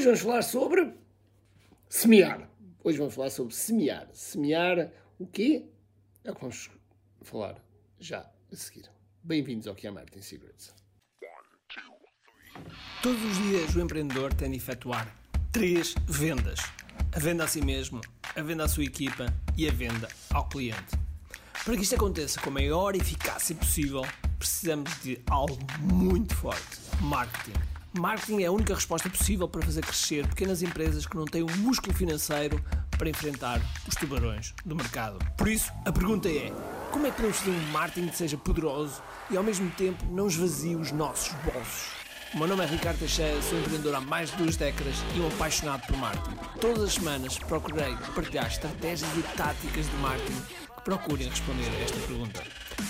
Hoje vamos falar sobre semear. Hoje vamos falar sobre semear. Semear o quê? É o que vamos falar já a seguir. Bem-vindos ao Kia Martin Secrets. Todos os dias o empreendedor tem de efetuar três vendas: a venda a si mesmo, a venda à sua equipa e a venda ao cliente. Para que isto aconteça com a maior eficácia possível, precisamos de algo muito forte: marketing. Marketing é a única resposta possível para fazer crescer pequenas empresas que não têm o músculo financeiro para enfrentar os tubarões do mercado. Por isso, a pergunta é: como é que podemos fazer um marketing que seja poderoso e ao mesmo tempo não esvazie os nossos bolsos? O meu nome é Ricardo Teixeira, sou empreendedor há mais de duas décadas e um apaixonado por marketing. Todas as semanas procurei partilhar estratégias e táticas de marketing que procurem responder a esta pergunta.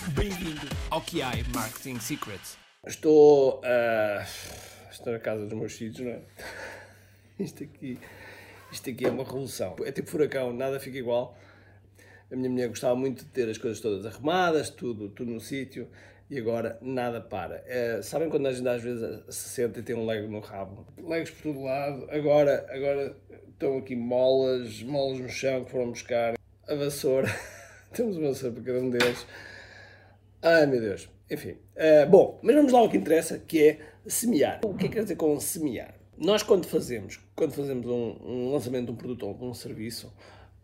Bem-vindo ao QI Marketing Secrets. Estou, uh, estou na casa dos meus filhos, não é? Isto aqui, isto aqui é uma revolução. É tipo furacão, nada fica igual. A minha mulher gostava muito de ter as coisas todas arrumadas, tudo, tudo no sítio e agora nada para. É, sabem quando a gente às vezes se senta e tem um lego no rabo? Legos por todo lado, agora, agora estão aqui molas, molas no chão que foram buscar, a vassoura, temos uma vassoura para cada um deles. Ai meu Deus, enfim. Uh, bom, mas vamos lá ao que interessa, que é semear. O que é que quer dizer com semear? Nós quando fazemos, quando fazemos um, um lançamento de um produto ou de um serviço,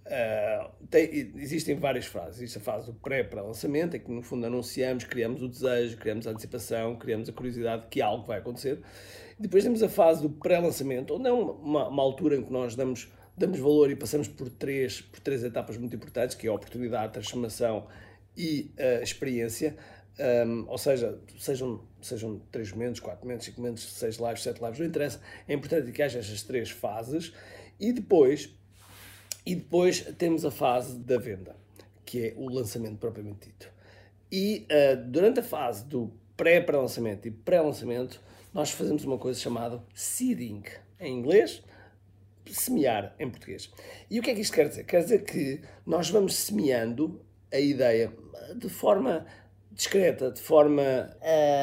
Uh, tem, existem várias fases. Existe a fase do pré-para-lançamento, em que no fundo anunciamos, criamos o desejo, criamos a antecipação, criamos a curiosidade que algo vai acontecer. Depois temos a fase do pré-lançamento, onde é uma, uma, altura em que nós damos, damos valor e passamos por três, por três etapas muito importantes, que é a oportunidade, a transformação e a experiência. Um, ou seja, sejam, sejam três momentos, quatro momentos, cinco momentos, seis lives, sete lives, não interessa. É importante que haja estas três fases. E depois e depois temos a fase da venda, que é o lançamento propriamente dito. E uh, durante a fase do pré-pré-lançamento e pré-lançamento, nós fazemos uma coisa chamada seeding, em inglês, semear em português. E o que é que isto quer dizer? Quer dizer que nós vamos semeando a ideia de forma discreta, de forma.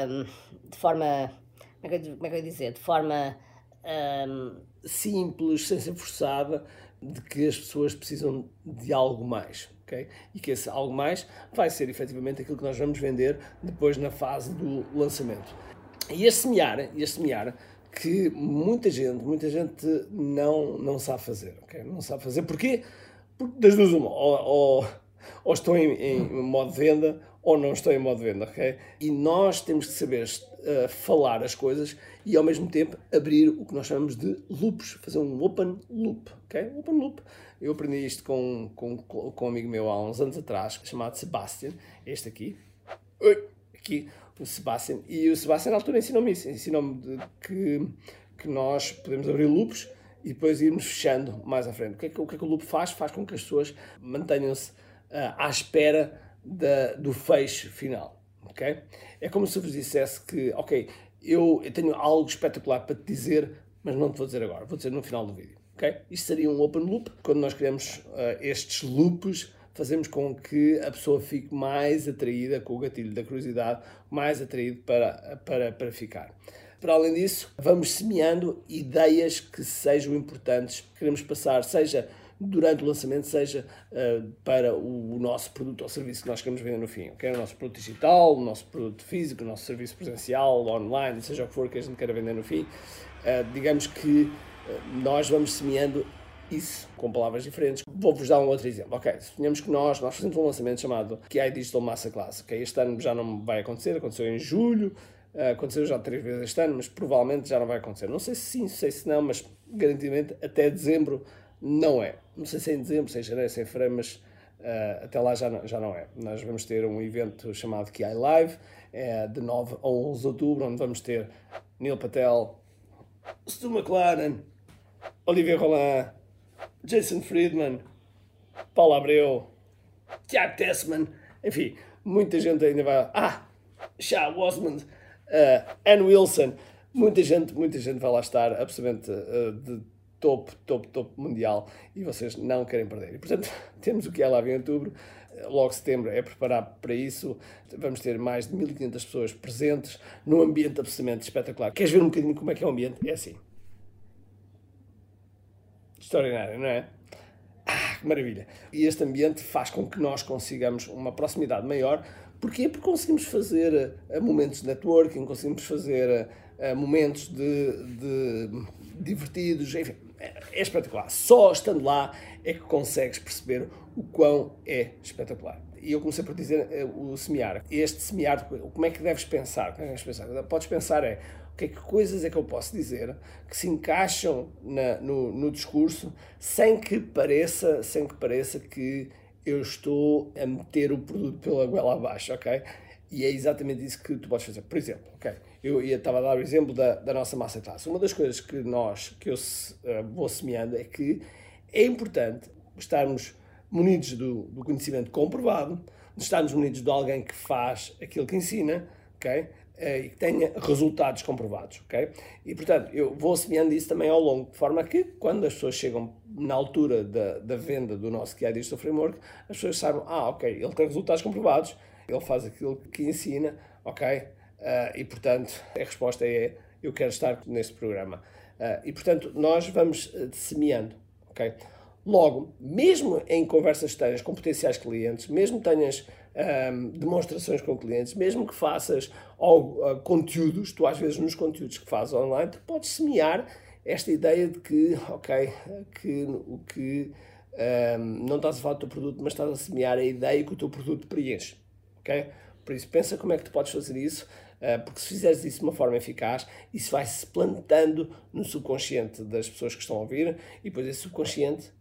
Um, de forma. Como é, que eu, como é que eu ia dizer? De forma. Um... Simples, sem ser forçada, de que as pessoas precisam de algo mais. Okay? E que esse algo mais vai ser efetivamente aquilo que nós vamos vender depois na fase do lançamento. E este semear, este semear que muita gente, muita gente não, não sabe fazer. Okay? Não sabe fazer. Porquê? Porque das duas uma. Ou, ou, ou estou em, em, modo de venda ou não estou em modo de venda. Okay? E nós temos que saber uh, falar as coisas e ao mesmo tempo abrir o que nós chamamos de loops, fazer um open loop, ok? Open loop. Eu aprendi isto com, com, com um amigo meu há uns anos atrás, chamado Sebastian, este aqui, Oi, aqui, o Sebastian, e o Sebastian na altura ensinou-me isso, ensinou-me que, que nós podemos abrir loops e depois irmos fechando mais à frente. O que é que o, que é que o loop faz? Faz com que as pessoas mantenham-se uh, à espera da, do fecho final. ok? É como se eu vos dissesse que, ok, eu, eu tenho algo espetacular para te dizer, mas não te vou dizer agora, vou dizer no final do vídeo. Okay? Isto seria um open loop. Quando nós criamos uh, estes loops, fazemos com que a pessoa fique mais atraída com o gatilho da curiosidade, mais atraído para, para, para ficar. Para além disso, vamos semeando ideias que sejam importantes, que queremos passar, seja durante o lançamento, seja uh, para o, o, nosso produto ou serviço que nós queremos vender no fim. Okay? O nosso produto digital, o nosso produto físico, o nosso serviço presencial, online, seja o que for que a gente queira vender no fim. Uh, digamos que uh, nós vamos semeando isso com palavras diferentes. Vou-vos dar um outro exemplo. Ok, suponhamos que nós, nós fazemos um lançamento chamado QI Digital Masterclass. Okay? Este ano já não vai acontecer, aconteceu em julho, aconteceu já três vezes este ano, mas provavelmente já não vai acontecer. Não sei se sim, sei se não, mas garantidamente até dezembro não é. Não sei se é em dezembro, se é em janeiro, se é em fevereiro, mas uh, até lá já não, já não é. Nós vamos ter um evento chamado QI Live, é, de 9 a 11 de outubro, onde vamos ter Neil Patel, Stu McLaren, Olivia Roland, Jason Friedman, Paulo Abreu, Tiago Tessman, enfim, muita gente ainda vai. Ah, Shah Osmond, uh, Ann Wilson, muita gente, muita gente vai lá estar absolutamente uh, de topo, topo, topo mundial e vocês não querem perder. E, portanto, temos o que é lá em outubro, logo setembro é preparar para isso. Vamos ter mais de 1500 pessoas presentes num ambiente absolutamente espetacular. Queres ver um bocadinho como é que é o ambiente? É assim. Extraordinário, não é? Ah, que maravilha! E este ambiente faz com que nós consigamos uma proximidade maior. Porquê? Porque conseguimos fazer uh, momentos de networking, conseguimos fazer uh, momentos de, de divertidos, enfim, é, é espetacular. Só estando lá é que consegues perceber o quão é espetacular. E eu comecei por dizer uh, o semear. Este semear, como é que deves pensar? Como é que deves pensar? Podes pensar é que, que coisas é que eu posso dizer que se encaixam na, no, no discurso sem que pareça, sem que pareça que eu estou a meter o produto pela goela abaixo, ok? E é exatamente isso que tu podes fazer. Por exemplo, ok? Eu estava a dar o exemplo da, da nossa massa classe. Uma das coisas que nós, que eu uh, vou semeando é que é importante estarmos munidos do, do conhecimento comprovado, de estarmos munidos de alguém que faz aquilo que ensina, ok? Eh, e que tenha resultados comprovados, ok? E, portanto, eu vou semeando isso também ao longo, de forma que, quando as pessoas chegam na altura da, da venda do nosso QI Digital Framework, as pessoas saibam, ah, ok, ele tem resultados comprovados, ele faz aquilo que ensina, ok? Uh, e, portanto, a resposta é, eu quero estar neste programa. Uh, e, portanto, nós vamos semeando, ok? Logo, mesmo em conversas que tenhas com potenciais clientes, mesmo tenhas um, demonstrações com clientes, mesmo que faças ou, uh, conteúdos, tu às vezes nos conteúdos que fazes online, tu podes semear esta ideia de que, ok, que o que um, não estás a falar do teu produto, mas estás a semear a ideia que o teu produto preenche, ok? Por isso, pensa como é que tu podes fazer isso, porque se fizeres isso de uma forma eficaz, isso vai se plantando no subconsciente das pessoas que estão a ouvir e depois esse subconsciente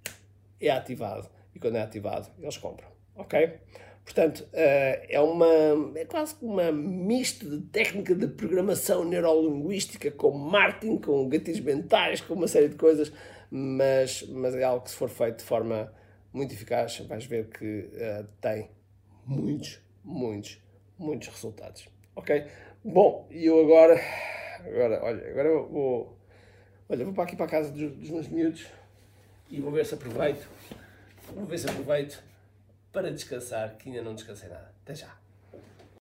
é ativado. E quando é ativado, eles compram, ok? Portanto, eh, é, uma, é quase uma mista de técnica de programação neurolinguística com marketing, com gatilhos mentais, com uma série de coisas, mas, mas é algo que se for feito de forma muito eficaz, vais ver que uh, tem muitos, muitos, muitos resultados. Ok? Bom, e eu agora, agora, olha, agora eu vou, olha, vou para aqui para a casa dos, dos meus miúdos e vou ver se aproveito, vou ver se aproveito para descansar, que ainda não descansei nada. Até já!